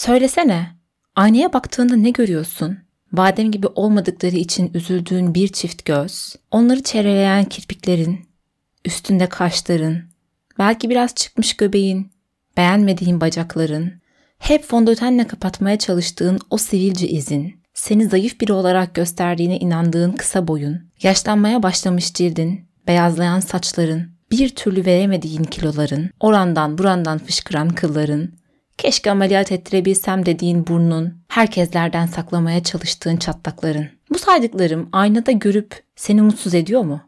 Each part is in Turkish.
Söylesene, aynaya baktığında ne görüyorsun? Badem gibi olmadıkları için üzüldüğün bir çift göz, onları çevreleyen kirpiklerin, üstünde kaşların, belki biraz çıkmış göbeğin, beğenmediğin bacakların, hep fondötenle kapatmaya çalıştığın o sivilce izin, seni zayıf biri olarak gösterdiğine inandığın kısa boyun, yaşlanmaya başlamış cildin, beyazlayan saçların, bir türlü veremediğin kiloların, orandan burandan fışkıran kılların, keşke ameliyat ettirebilsem dediğin burnun, herkeslerden saklamaya çalıştığın çatlakların. Bu saydıklarım aynada görüp seni mutsuz ediyor mu?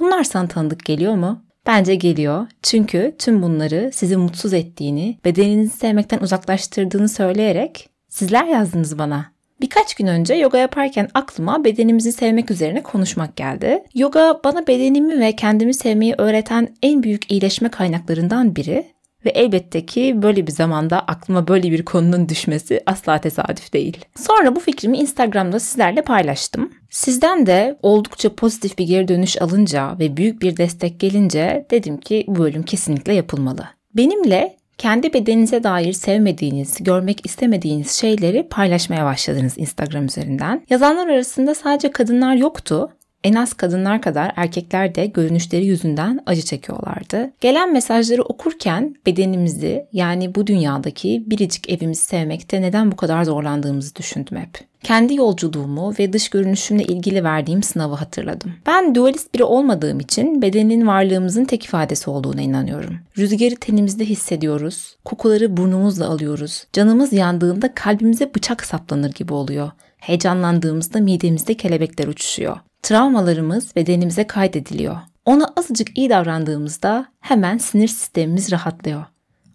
Bunlar sana tanıdık geliyor mu? Bence geliyor. Çünkü tüm bunları sizi mutsuz ettiğini, bedeninizi sevmekten uzaklaştırdığını söyleyerek sizler yazdınız bana. Birkaç gün önce yoga yaparken aklıma bedenimizi sevmek üzerine konuşmak geldi. Yoga bana bedenimi ve kendimi sevmeyi öğreten en büyük iyileşme kaynaklarından biri ve elbette ki böyle bir zamanda aklıma böyle bir konunun düşmesi asla tesadüf değil. Sonra bu fikrimi Instagram'da sizlerle paylaştım. Sizden de oldukça pozitif bir geri dönüş alınca ve büyük bir destek gelince dedim ki bu bölüm kesinlikle yapılmalı. Benimle kendi bedeninize dair sevmediğiniz, görmek istemediğiniz şeyleri paylaşmaya başladınız Instagram üzerinden. Yazanlar arasında sadece kadınlar yoktu. En az kadınlar kadar erkekler de görünüşleri yüzünden acı çekiyorlardı. Gelen mesajları okurken bedenimizi yani bu dünyadaki biricik evimizi sevmekte neden bu kadar zorlandığımızı düşündüm hep. Kendi yolculuğumu ve dış görünüşümle ilgili verdiğim sınavı hatırladım. Ben dualist biri olmadığım için bedenin varlığımızın tek ifadesi olduğuna inanıyorum. Rüzgarı tenimizde hissediyoruz, kokuları burnumuzla alıyoruz. Canımız yandığında kalbimize bıçak saplanır gibi oluyor. Heyecanlandığımızda midemizde kelebekler uçuşuyor. Travmalarımız bedenimize kaydediliyor. Ona azıcık iyi davrandığımızda hemen sinir sistemimiz rahatlıyor.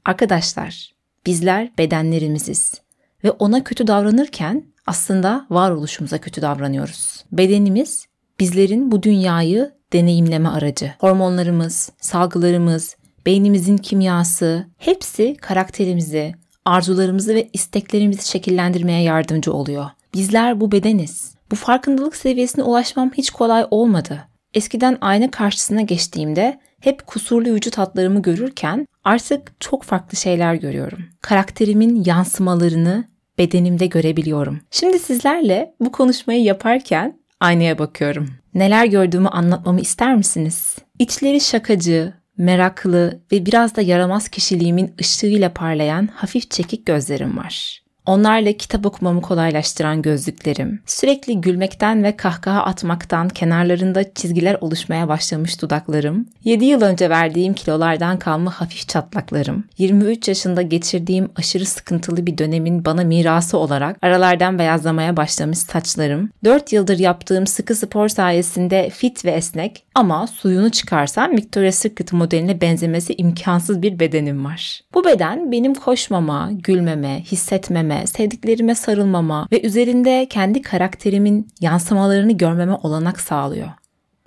Arkadaşlar, bizler bedenlerimiziz ve ona kötü davranırken aslında varoluşumuza kötü davranıyoruz. Bedenimiz bizlerin bu dünyayı deneyimleme aracı. Hormonlarımız, salgılarımız, beynimizin kimyası hepsi karakterimizi, arzularımızı ve isteklerimizi şekillendirmeye yardımcı oluyor. Bizler bu bedeniz. Bu farkındalık seviyesine ulaşmam hiç kolay olmadı. Eskiden ayna karşısına geçtiğimde hep kusurlu vücut hatlarımı görürken artık çok farklı şeyler görüyorum. Karakterimin yansımalarını bedenimde görebiliyorum. Şimdi sizlerle bu konuşmayı yaparken aynaya bakıyorum. Neler gördüğümü anlatmamı ister misiniz? İçleri şakacı, meraklı ve biraz da yaramaz kişiliğimin ışığıyla parlayan hafif çekik gözlerim var. Onlarla kitap okumamı kolaylaştıran gözlüklerim, sürekli gülmekten ve kahkaha atmaktan kenarlarında çizgiler oluşmaya başlamış dudaklarım, 7 yıl önce verdiğim kilolardan kalma hafif çatlaklarım, 23 yaşında geçirdiğim aşırı sıkıntılı bir dönemin bana mirası olarak aralardan beyazlamaya başlamış saçlarım, 4 yıldır yaptığım sıkı spor sayesinde fit ve esnek ama suyunu çıkarsam Victoria's Secret modeline benzemesi imkansız bir bedenim var. Bu beden benim koşmama, gülmeme, hissetmeme, sevdiklerime sarılmama ve üzerinde kendi karakterimin yansımalarını görmeme olanak sağlıyor.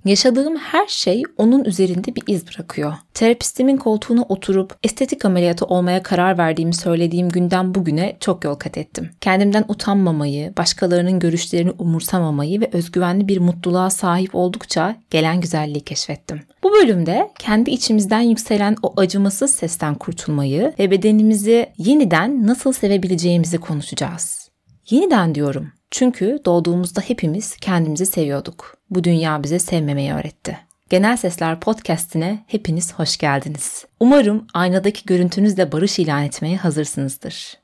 Yaşadığım her şey onun üzerinde bir iz bırakıyor. Terapistimin koltuğuna oturup estetik ameliyatı olmaya karar verdiğimi söylediğim günden bugüne çok yol kat ettim. Kendimden utanmamayı, başkalarının görüşlerini umursamamayı ve özgüvenli bir mutluluğa sahip oldukça gelen güzelliği keşfettim. Bu bölümde kendi içimizden yükselen o acımasız sesten kurtulmayı ve bedenimizi yeniden nasıl sevebileceğimizi konuşacağız. Yeniden diyorum. Çünkü doğduğumuzda hepimiz kendimizi seviyorduk. Bu dünya bize sevmemeyi öğretti. Genel Sesler podcast'ine hepiniz hoş geldiniz. Umarım aynadaki görüntünüzle barış ilan etmeye hazırsınızdır.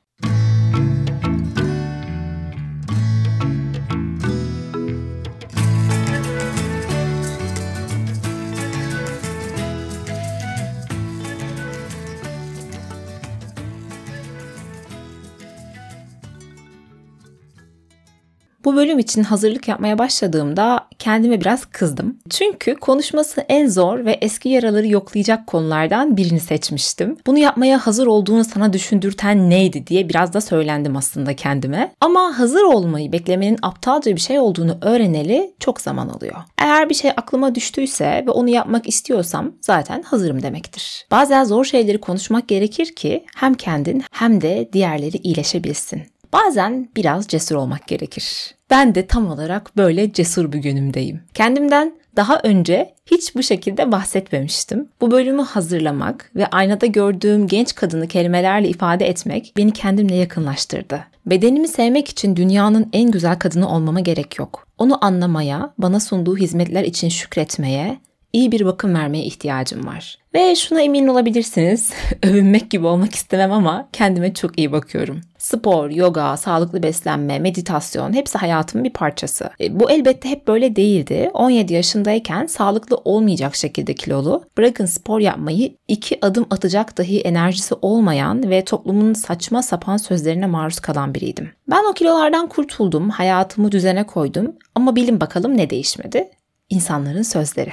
Bu bölüm için hazırlık yapmaya başladığımda kendime biraz kızdım. Çünkü konuşması en zor ve eski yaraları yoklayacak konulardan birini seçmiştim. Bunu yapmaya hazır olduğunu sana düşündürten neydi diye biraz da söylendim aslında kendime. Ama hazır olmayı beklemenin aptalca bir şey olduğunu öğreneli çok zaman alıyor. Eğer bir şey aklıma düştüyse ve onu yapmak istiyorsam zaten hazırım demektir. Bazen zor şeyleri konuşmak gerekir ki hem kendin hem de diğerleri iyileşebilsin. Bazen biraz cesur olmak gerekir. Ben de tam olarak böyle cesur bir günümdeyim. Kendimden Daha önce hiç bu şekilde bahsetmemiştim. Bu bölümü hazırlamak ve aynada gördüğüm genç kadını kelimelerle ifade etmek beni kendimle yakınlaştırdı. Bedenimi sevmek için dünyanın en güzel kadını olmama gerek yok. Onu anlamaya, bana sunduğu hizmetler için şükretmeye, iyi bir bakım vermeye ihtiyacım var. Ve şuna emin olabilirsiniz. Övünmek gibi olmak istemem ama kendime çok iyi bakıyorum. Spor, yoga, sağlıklı beslenme, meditasyon hepsi hayatımın bir parçası. E, bu elbette hep böyle değildi. 17 yaşındayken sağlıklı olmayacak şekilde kilolu, bırakın spor yapmayı iki adım atacak dahi enerjisi olmayan ve toplumun saçma sapan sözlerine maruz kalan biriydim. Ben o kilolardan kurtuldum, hayatımı düzene koydum ama bilin bakalım ne değişmedi? İnsanların sözleri.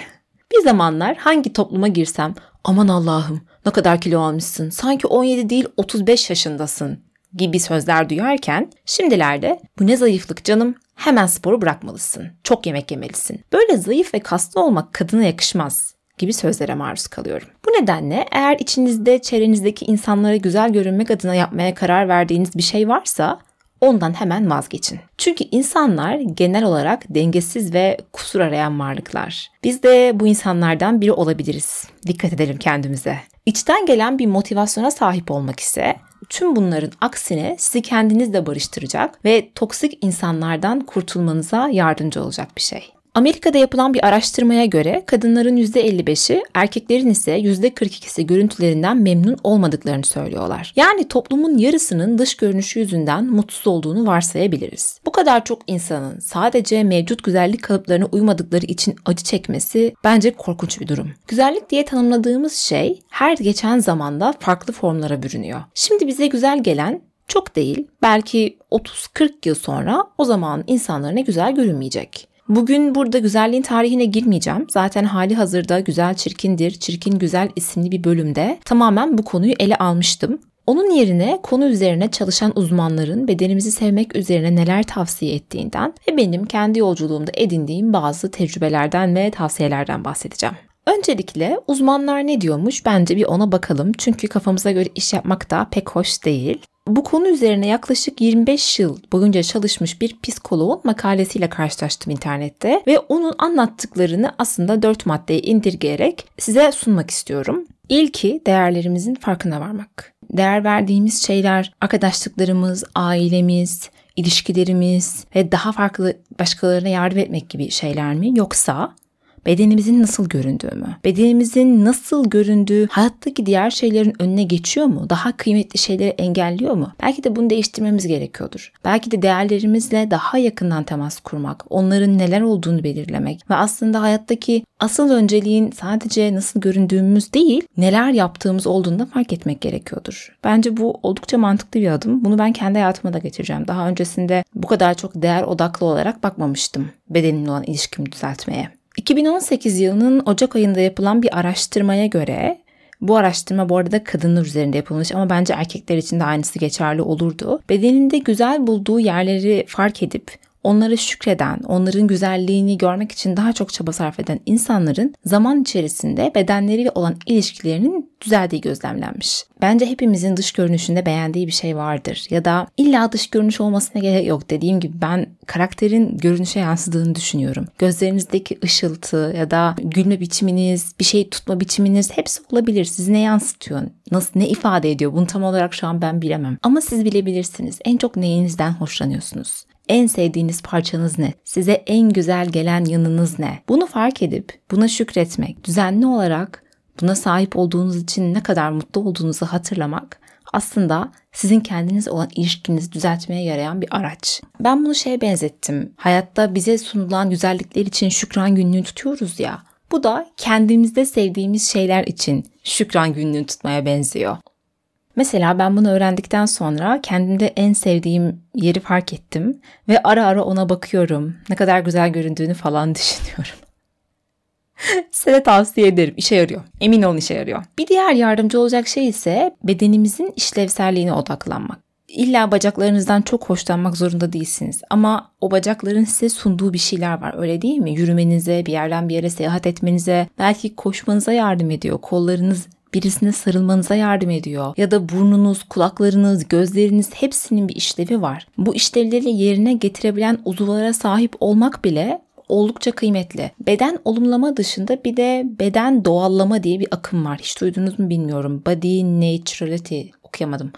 Bir zamanlar hangi topluma girsem aman Allah'ım ne kadar kilo almışsın sanki 17 değil 35 yaşındasın gibi sözler duyarken şimdilerde bu ne zayıflık canım hemen sporu bırakmalısın. Çok yemek yemelisin. Böyle zayıf ve kaslı olmak kadına yakışmaz gibi sözlere maruz kalıyorum. Bu nedenle eğer içinizde çevrenizdeki insanlara güzel görünmek adına yapmaya karar verdiğiniz bir şey varsa ondan hemen vazgeçin. Çünkü insanlar genel olarak dengesiz ve kusur arayan varlıklar. Biz de bu insanlardan biri olabiliriz. Dikkat edelim kendimize. İçten gelen bir motivasyona sahip olmak ise tüm bunların aksine sizi kendinizle barıştıracak ve toksik insanlardan kurtulmanıza yardımcı olacak bir şey. Amerika'da yapılan bir araştırmaya göre kadınların %55'i, erkeklerin ise %42'si görüntülerinden memnun olmadıklarını söylüyorlar. Yani toplumun yarısının dış görünüşü yüzünden mutsuz olduğunu varsayabiliriz. Bu kadar çok insanın sadece mevcut güzellik kalıplarına uymadıkları için acı çekmesi bence korkunç bir durum. Güzellik diye tanımladığımız şey her geçen zamanda farklı formlara bürünüyor. Şimdi bize güzel gelen çok değil, belki 30-40 yıl sonra o zaman insanlara güzel görünmeyecek. Bugün burada güzelliğin tarihine girmeyeceğim. Zaten hali hazırda Güzel Çirkindir, Çirkin Güzel isimli bir bölümde tamamen bu konuyu ele almıştım. Onun yerine konu üzerine çalışan uzmanların bedenimizi sevmek üzerine neler tavsiye ettiğinden ve benim kendi yolculuğumda edindiğim bazı tecrübelerden ve tavsiyelerden bahsedeceğim. Öncelikle uzmanlar ne diyormuş bence bir ona bakalım. Çünkü kafamıza göre iş yapmak da pek hoş değil. Bu konu üzerine yaklaşık 25 yıl boyunca çalışmış bir psikoloğun makalesiyle karşılaştım internette ve onun anlattıklarını aslında 4 maddeye indirgeyerek size sunmak istiyorum. İlki değerlerimizin farkına varmak. Değer verdiğimiz şeyler arkadaşlıklarımız, ailemiz, ilişkilerimiz ve daha farklı başkalarına yardım etmek gibi şeyler mi yoksa bedenimizin nasıl göründüğü mü? Bedenimizin nasıl göründüğü hayattaki diğer şeylerin önüne geçiyor mu? Daha kıymetli şeyleri engelliyor mu? Belki de bunu değiştirmemiz gerekiyordur. Belki de değerlerimizle daha yakından temas kurmak, onların neler olduğunu belirlemek ve aslında hayattaki asıl önceliğin sadece nasıl göründüğümüz değil, neler yaptığımız olduğunu da fark etmek gerekiyordur. Bence bu oldukça mantıklı bir adım. Bunu ben kendi hayatıma da getireceğim. Daha öncesinde bu kadar çok değer odaklı olarak bakmamıştım bedenimle olan ilişkimi düzeltmeye. 2018 yılının Ocak ayında yapılan bir araştırmaya göre bu araştırma bu arada kadınlar üzerinde yapılmış ama bence erkekler için de aynısı geçerli olurdu. Bedeninde güzel bulduğu yerleri fark edip onlara şükreden, onların güzelliğini görmek için daha çok çaba sarf eden insanların zaman içerisinde bedenleriyle olan ilişkilerinin düzeldiği gözlemlenmiş. Bence hepimizin dış görünüşünde beğendiği bir şey vardır ya da illa dış görünüş olmasına gerek yok. Dediğim gibi ben karakterin görünüşe yansıdığını düşünüyorum. Gözlerinizdeki ışıltı ya da gülme biçiminiz, bir şey tutma biçiminiz hepsi olabilir. Sizi ne yansıtıyor? Nasıl ne ifade ediyor? Bunu tam olarak şu an ben bilemem. Ama siz bilebilirsiniz. En çok neyinizden hoşlanıyorsunuz? En sevdiğiniz parçanız ne? Size en güzel gelen yanınız ne? Bunu fark edip buna şükretmek, düzenli olarak buna sahip olduğunuz için ne kadar mutlu olduğunuzu hatırlamak aslında sizin kendiniz olan ilişkinizi düzeltmeye yarayan bir araç. Ben bunu şeye benzettim. Hayatta bize sunulan güzellikler için şükran günlüğü tutuyoruz ya. Bu da kendimizde sevdiğimiz şeyler için şükran günlüğü tutmaya benziyor. Mesela ben bunu öğrendikten sonra kendimde en sevdiğim yeri fark ettim ve ara ara ona bakıyorum. Ne kadar güzel göründüğünü falan düşünüyorum. Size tavsiye ederim. İşe yarıyor. Emin olun işe yarıyor. Bir diğer yardımcı olacak şey ise bedenimizin işlevselliğine odaklanmak. İlla bacaklarınızdan çok hoşlanmak zorunda değilsiniz. Ama o bacakların size sunduğu bir şeyler var öyle değil mi? Yürümenize, bir yerden bir yere seyahat etmenize, belki koşmanıza yardım ediyor. Kollarınız birisine sarılmanıza yardım ediyor. Ya da burnunuz, kulaklarınız, gözleriniz hepsinin bir işlevi var. Bu işlevleri yerine getirebilen uzuvlara sahip olmak bile oldukça kıymetli. Beden olumlama dışında bir de beden doğallama diye bir akım var. Hiç duydunuz mu bilmiyorum. Body naturality okuyamadım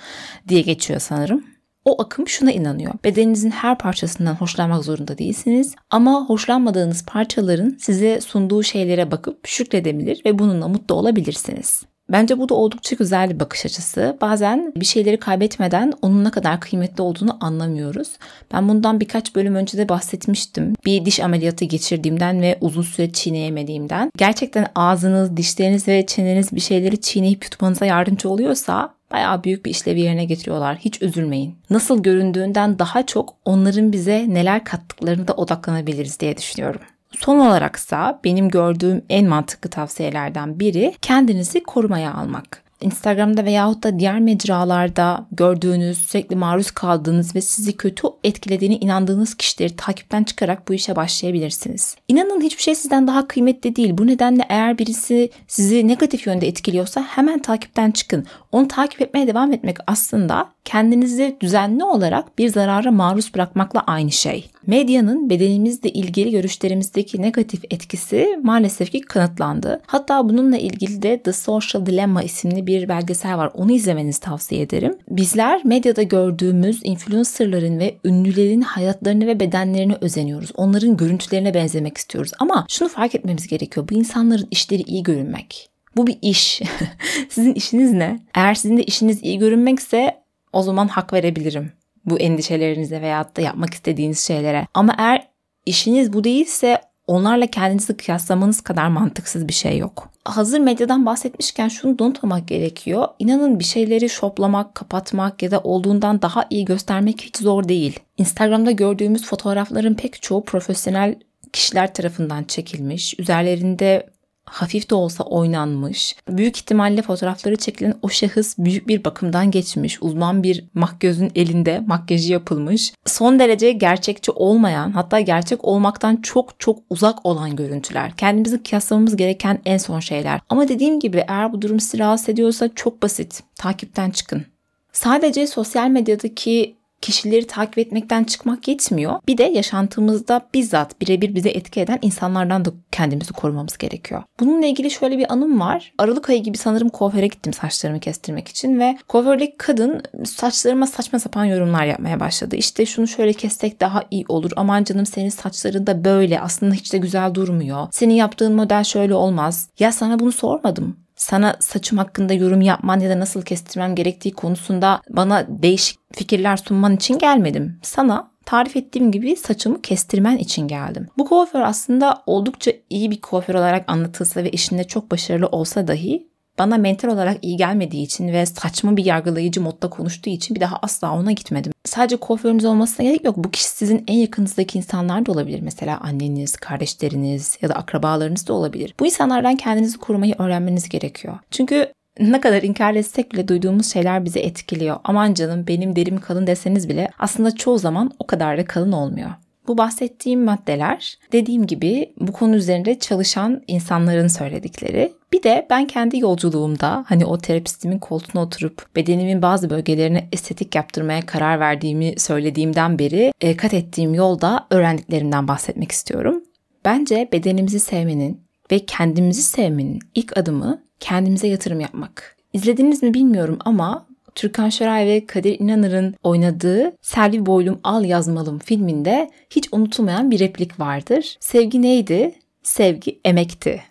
diye geçiyor sanırım. O akım şuna inanıyor. Bedeninizin her parçasından hoşlanmak zorunda değilsiniz ama hoşlanmadığınız parçaların size sunduğu şeylere bakıp şükredebilir ve bununla mutlu olabilirsiniz. Bence bu da oldukça güzel bir bakış açısı. Bazen bir şeyleri kaybetmeden onun ne kadar kıymetli olduğunu anlamıyoruz. Ben bundan birkaç bölüm önce de bahsetmiştim. Bir diş ameliyatı geçirdiğimden ve uzun süre çiğneyemediğimden. Gerçekten ağzınız, dişleriniz ve çeneniz bir şeyleri çiğneyip yutmanıza yardımcı oluyorsa bayağı büyük bir işlevi yerine getiriyorlar. Hiç üzülmeyin. Nasıl göründüğünden daha çok onların bize neler kattıklarını da odaklanabiliriz diye düşünüyorum. Son olaraksa benim gördüğüm en mantıklı tavsiyelerden biri kendinizi korumaya almak. Instagram'da veyahut da diğer mecralarda gördüğünüz, sürekli maruz kaldığınız ve sizi kötü etkilediğine inandığınız kişileri takipten çıkarak bu işe başlayabilirsiniz. İnanın hiçbir şey sizden daha kıymetli değil. Bu nedenle eğer birisi sizi negatif yönde etkiliyorsa hemen takipten çıkın. Onu takip etmeye devam etmek aslında kendinizi düzenli olarak bir zarara maruz bırakmakla aynı şey. Medyanın bedenimizle ilgili görüşlerimizdeki negatif etkisi maalesef ki kanıtlandı. Hatta bununla ilgili de The Social Dilemma isimli bir belgesel var. Onu izlemenizi tavsiye ederim. Bizler medyada gördüğümüz influencerların ve ünlülerin hayatlarını ve bedenlerini özeniyoruz. Onların görüntülerine benzemek istiyoruz. Ama şunu fark etmemiz gerekiyor. Bu insanların işleri iyi görünmek. Bu bir iş. sizin işiniz ne? Eğer sizin de işiniz iyi görünmekse o zaman hak verebilirim bu endişelerinize veyahut da yapmak istediğiniz şeylere. Ama eğer işiniz bu değilse onlarla kendinizi kıyaslamanız kadar mantıksız bir şey yok. Hazır medyadan bahsetmişken şunu unutmamak gerekiyor. İnanın bir şeyleri şoplamak, kapatmak ya da olduğundan daha iyi göstermek hiç zor değil. Instagram'da gördüğümüz fotoğrafların pek çoğu profesyonel kişiler tarafından çekilmiş. Üzerlerinde hafif de olsa oynanmış. Büyük ihtimalle fotoğrafları çekilen o şahıs büyük bir bakımdan geçmiş. Uzman bir makyözün elinde makyajı yapılmış. Son derece gerçekçi olmayan hatta gerçek olmaktan çok çok uzak olan görüntüler. Kendimizi kıyaslamamız gereken en son şeyler. Ama dediğim gibi eğer bu durum sizi rahatsız ediyorsa çok basit. Takipten çıkın. Sadece sosyal medyadaki kişileri takip etmekten çıkmak yetmiyor. Bir de yaşantımızda bizzat birebir bize etki eden insanlardan da kendimizi korumamız gerekiyor. Bununla ilgili şöyle bir anım var. Aralık ayı gibi sanırım kuaföre gittim saçlarımı kestirmek için ve kuafördeki kadın saçlarıma saçma sapan yorumlar yapmaya başladı. İşte şunu şöyle kessek daha iyi olur. Aman canım senin saçların da böyle aslında hiç de güzel durmuyor. Senin yaptığın model şöyle olmaz. Ya sana bunu sormadım sana saçım hakkında yorum yapman ya da nasıl kestirmem gerektiği konusunda bana değişik fikirler sunman için gelmedim. Sana tarif ettiğim gibi saçımı kestirmen için geldim. Bu kuaför aslında oldukça iyi bir kuaför olarak anlatılsa ve işinde çok başarılı olsa dahi bana mental olarak iyi gelmediği için ve saçma bir yargılayıcı modda konuştuğu için bir daha asla ona gitmedim. Sadece kuaförünüz olmasına gerek yok. Bu kişi sizin en yakınızdaki insanlar da olabilir. Mesela anneniz, kardeşleriniz ya da akrabalarınız da olabilir. Bu insanlardan kendinizi korumayı öğrenmeniz gerekiyor. Çünkü ne kadar inkar etsek bile duyduğumuz şeyler bizi etkiliyor. Aman canım benim derim kalın deseniz bile aslında çoğu zaman o kadar da kalın olmuyor. Bu bahsettiğim maddeler dediğim gibi bu konu üzerinde çalışan insanların söyledikleri. Bir de ben kendi yolculuğumda hani o terapistimin koltuğuna oturup bedenimin bazı bölgelerine estetik yaptırmaya karar verdiğimi söylediğimden beri e, kat ettiğim yolda öğrendiklerimden bahsetmek istiyorum. Bence bedenimizi sevmenin ve kendimizi sevmenin ilk adımı kendimize yatırım yapmak. İzlediniz mi bilmiyorum ama Türkan Şoray ve Kadir İnanır'ın oynadığı Selvi Boylum Al Yazmalım filminde hiç unutulmayan bir replik vardır. Sevgi neydi? Sevgi emekti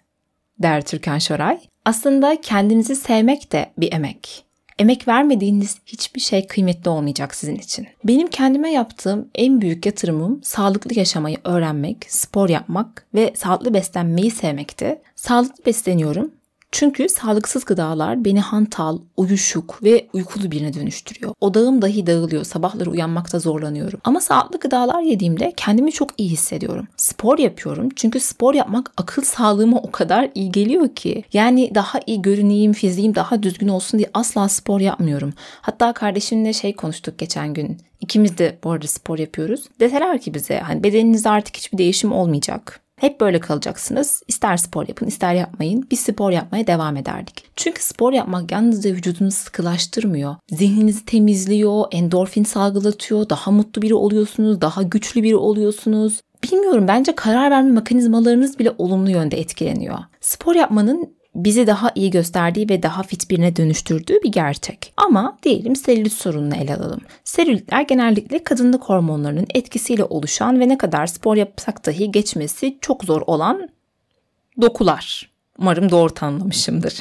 der Türkan Şoray. Aslında kendinizi sevmek de bir emek. Emek vermediğiniz hiçbir şey kıymetli olmayacak sizin için. Benim kendime yaptığım en büyük yatırımım sağlıklı yaşamayı öğrenmek, spor yapmak ve sağlıklı beslenmeyi sevmekti. Sağlıklı besleniyorum çünkü sağlıksız gıdalar beni hantal, uyuşuk ve uykulu birine dönüştürüyor. Odağım dahi dağılıyor. Sabahları uyanmakta zorlanıyorum. Ama sağlıklı gıdalar yediğimde kendimi çok iyi hissediyorum. Spor yapıyorum. Çünkü spor yapmak akıl sağlığıma o kadar iyi geliyor ki. Yani daha iyi görüneyim, fiziğim daha düzgün olsun diye asla spor yapmıyorum. Hatta kardeşimle şey konuştuk geçen gün. İkimiz de bu arada spor yapıyoruz. Deseler ki bize hani bedeninizde artık hiçbir değişim olmayacak. Hep böyle kalacaksınız. İster spor yapın, ister yapmayın. Biz spor yapmaya devam ederdik. Çünkü spor yapmak yalnızca vücudunuzu sıkılaştırmıyor. Zihninizi temizliyor, endorfin salgılatıyor, daha mutlu biri oluyorsunuz, daha güçlü biri oluyorsunuz. bilmiyorum bence karar verme mekanizmalarınız bile olumlu yönde etkileniyor. Spor yapmanın bizi daha iyi gösterdiği ve daha fit birine dönüştürdüğü bir gerçek. Ama diyelim selülit sorununu ele alalım. Selülitler genellikle kadınlık hormonlarının etkisiyle oluşan ve ne kadar spor yapsak dahi geçmesi çok zor olan dokular. Umarım doğru tanımlamışımdır.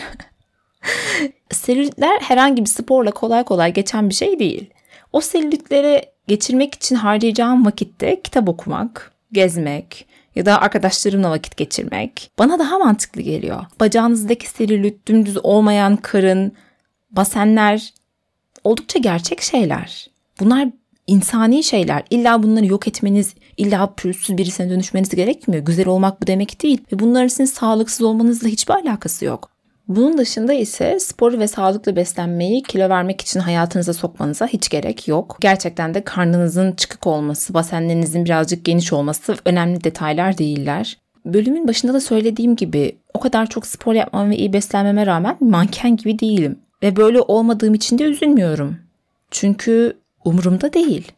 selülitler herhangi bir sporla kolay kolay geçen bir şey değil. O selülitlere geçirmek için harcayacağım vakitte kitap okumak, gezmek, ya da arkadaşlarımla vakit geçirmek bana daha mantıklı geliyor. Bacağınızdaki selülit, dümdüz olmayan karın, basenler oldukça gerçek şeyler. Bunlar insani şeyler. İlla bunları yok etmeniz, illa pürüzsüz birisine dönüşmeniz gerekmiyor. Güzel olmak bu demek değil. Ve bunların sizin sağlıksız olmanızla hiçbir alakası yok. Bunun dışında ise spor ve sağlıklı beslenmeyi kilo vermek için hayatınıza sokmanıza hiç gerek yok. Gerçekten de karnınızın çıkık olması, basenlerinizin birazcık geniş olması önemli detaylar değiller. Bölümün başında da söylediğim gibi o kadar çok spor yapmam ve iyi beslenmeme rağmen manken gibi değilim. Ve böyle olmadığım için de üzülmüyorum. Çünkü umurumda değil.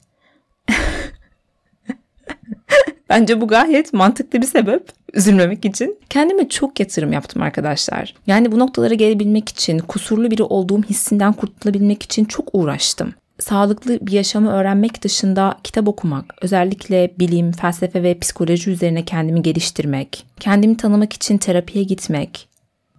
Bence bu gayet mantıklı bir sebep üzülmemek için. Kendime çok yatırım yaptım arkadaşlar. Yani bu noktalara gelebilmek için, kusurlu biri olduğum hissinden kurtulabilmek için çok uğraştım. Sağlıklı bir yaşamı öğrenmek dışında kitap okumak, özellikle bilim, felsefe ve psikoloji üzerine kendimi geliştirmek, kendimi tanımak için terapiye gitmek,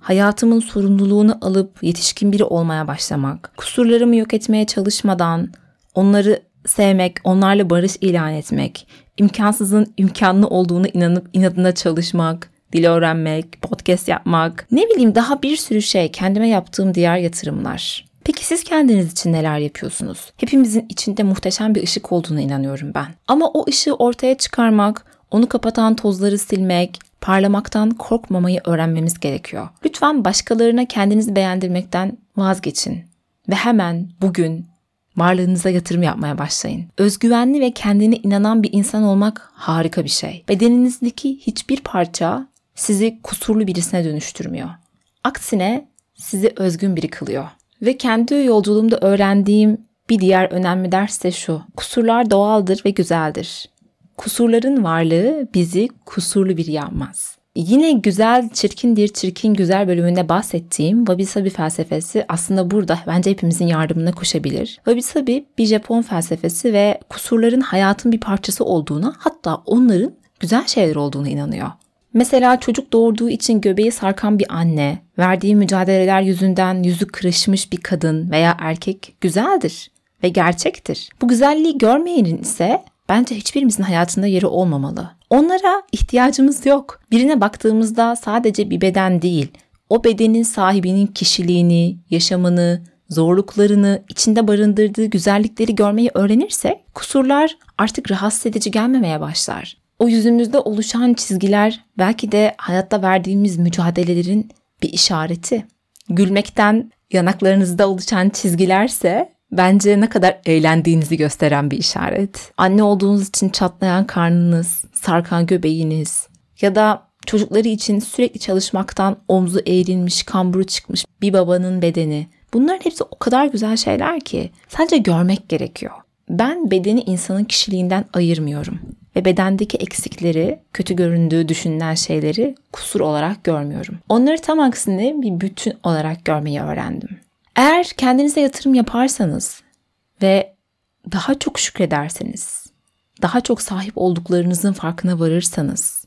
hayatımın sorumluluğunu alıp yetişkin biri olmaya başlamak, kusurlarımı yok etmeye çalışmadan onları sevmek, onlarla barış ilan etmek, imkansızın imkanlı olduğunu inanıp inadına çalışmak, dil öğrenmek, podcast yapmak, ne bileyim daha bir sürü şey kendime yaptığım diğer yatırımlar. Peki siz kendiniz için neler yapıyorsunuz? Hepimizin içinde muhteşem bir ışık olduğuna inanıyorum ben. Ama o ışığı ortaya çıkarmak, onu kapatan tozları silmek, parlamaktan korkmamayı öğrenmemiz gerekiyor. Lütfen başkalarına kendinizi beğendirmekten vazgeçin ve hemen bugün Varlığınıza yatırım yapmaya başlayın. Özgüvenli ve kendine inanan bir insan olmak harika bir şey. Bedeninizdeki hiçbir parça sizi kusurlu birisine dönüştürmüyor. Aksine sizi özgün biri kılıyor. Ve kendi yolculuğumda öğrendiğim bir diğer önemli ders de şu. Kusurlar doğaldır ve güzeldir. Kusurların varlığı bizi kusurlu biri yapmaz. Yine güzel, çirkindir, çirkin güzel bölümünde bahsettiğim Wabi Sabi felsefesi aslında burada bence hepimizin yardımına koşabilir. Wabi Sabi bir Japon felsefesi ve kusurların hayatın bir parçası olduğuna hatta onların güzel şeyler olduğuna inanıyor. Mesela çocuk doğurduğu için göbeği sarkan bir anne, verdiği mücadeleler yüzünden yüzü kırışmış bir kadın veya erkek güzeldir ve gerçektir. Bu güzelliği görmeyenin ise bence hiçbirimizin hayatında yeri olmamalı. Onlara ihtiyacımız yok. Birine baktığımızda sadece bir beden değil, o bedenin sahibinin kişiliğini, yaşamını, zorluklarını, içinde barındırdığı güzellikleri görmeyi öğrenirsek kusurlar artık rahatsız edici gelmemeye başlar. O yüzümüzde oluşan çizgiler belki de hayatta verdiğimiz mücadelelerin bir işareti. Gülmekten yanaklarınızda oluşan çizgilerse bence ne kadar eğlendiğinizi gösteren bir işaret. Anne olduğunuz için çatlayan karnınız, sarkan göbeğiniz ya da çocukları için sürekli çalışmaktan omzu eğrilmiş, kamburu çıkmış bir babanın bedeni. Bunların hepsi o kadar güzel şeyler ki sadece görmek gerekiyor. Ben bedeni insanın kişiliğinden ayırmıyorum ve bedendeki eksikleri, kötü göründüğü düşünülen şeyleri kusur olarak görmüyorum. Onları tam aksine bir bütün olarak görmeyi öğrendim. Eğer kendinize yatırım yaparsanız ve daha çok şükrederseniz, daha çok sahip olduklarınızın farkına varırsanız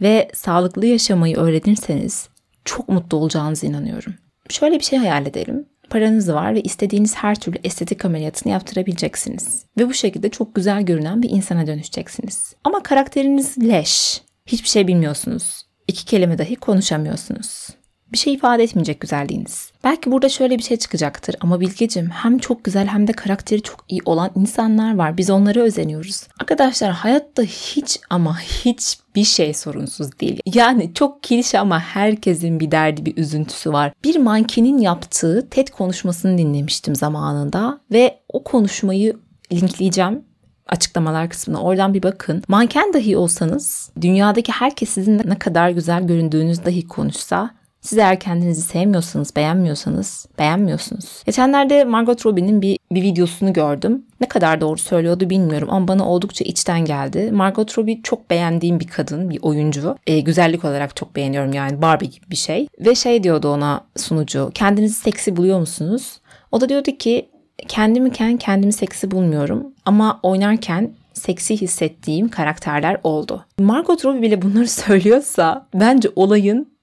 ve sağlıklı yaşamayı öğrenirseniz çok mutlu olacağınıza inanıyorum. Şöyle bir şey hayal edelim. Paranız var ve istediğiniz her türlü estetik ameliyatını yaptırabileceksiniz. Ve bu şekilde çok güzel görünen bir insana dönüşeceksiniz. Ama karakteriniz leş. Hiçbir şey bilmiyorsunuz. İki kelime dahi konuşamıyorsunuz bir şey ifade etmeyecek güzelliğiniz. Belki burada şöyle bir şey çıkacaktır ama Bilgecim hem çok güzel hem de karakteri çok iyi olan insanlar var. Biz onlara özeniyoruz. Arkadaşlar hayatta hiç ama hiç bir şey sorunsuz değil. Yani çok klişe ama herkesin bir derdi, bir üzüntüsü var. Bir mankenin yaptığı TED konuşmasını dinlemiştim zamanında ve o konuşmayı linkleyeceğim açıklamalar kısmına oradan bir bakın. Manken dahi olsanız dünyadaki herkes sizin ne kadar güzel göründüğünüz dahi konuşsa Siz eğer kendinizi sevmiyorsanız, beğenmiyorsanız, beğenmiyorsunuz. Geçenlerde Margot Robbie'nin bir, bir videosunu gördüm. Ne kadar doğru söylüyordu bilmiyorum ama bana oldukça içten geldi. Margot Robbie çok beğendiğim bir kadın, bir oyuncu. E, güzellik olarak çok beğeniyorum yani Barbie gibi bir şey. Ve şey diyordu ona sunucu, kendinizi seksi buluyor musunuz? O da diyordu ki kendimiken kendimi seksi bulmuyorum ama oynarken seksi hissettiğim karakterler oldu. Margot Robbie bile bunları söylüyorsa bence olayın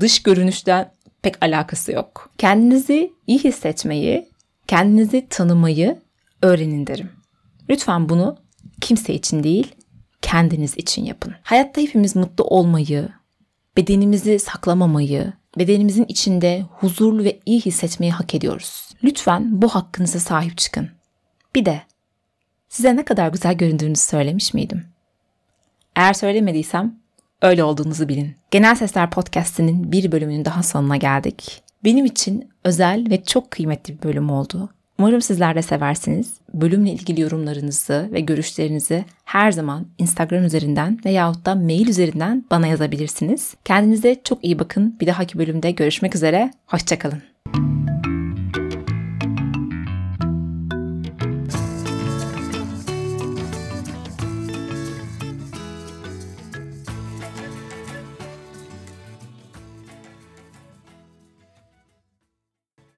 dış görünüşten pek alakası yok. Kendinizi iyi hissetmeyi, kendinizi tanımayı öğrenin derim. Lütfen bunu kimse için değil, kendiniz için yapın. Hayatta hepimiz mutlu olmayı, bedenimizi saklamamayı, bedenimizin içinde huzurlu ve iyi hissetmeyi hak ediyoruz. Lütfen bu hakkınıza sahip çıkın. Bir de size ne kadar güzel göründüğünüzü söylemiş miydim? Eğer söylemediysem öyle olduğunuzu bilin. Genel Sesler Podcast'inin bir bölümünün daha sonuna geldik. Benim için özel ve çok kıymetli bir bölüm oldu. Umarım sizler de seversiniz. Bölümle ilgili yorumlarınızı ve görüşlerinizi her zaman Instagram üzerinden veyahut da mail üzerinden bana yazabilirsiniz. Kendinize çok iyi bakın. Bir dahaki bölümde görüşmek üzere. Hoşçakalın.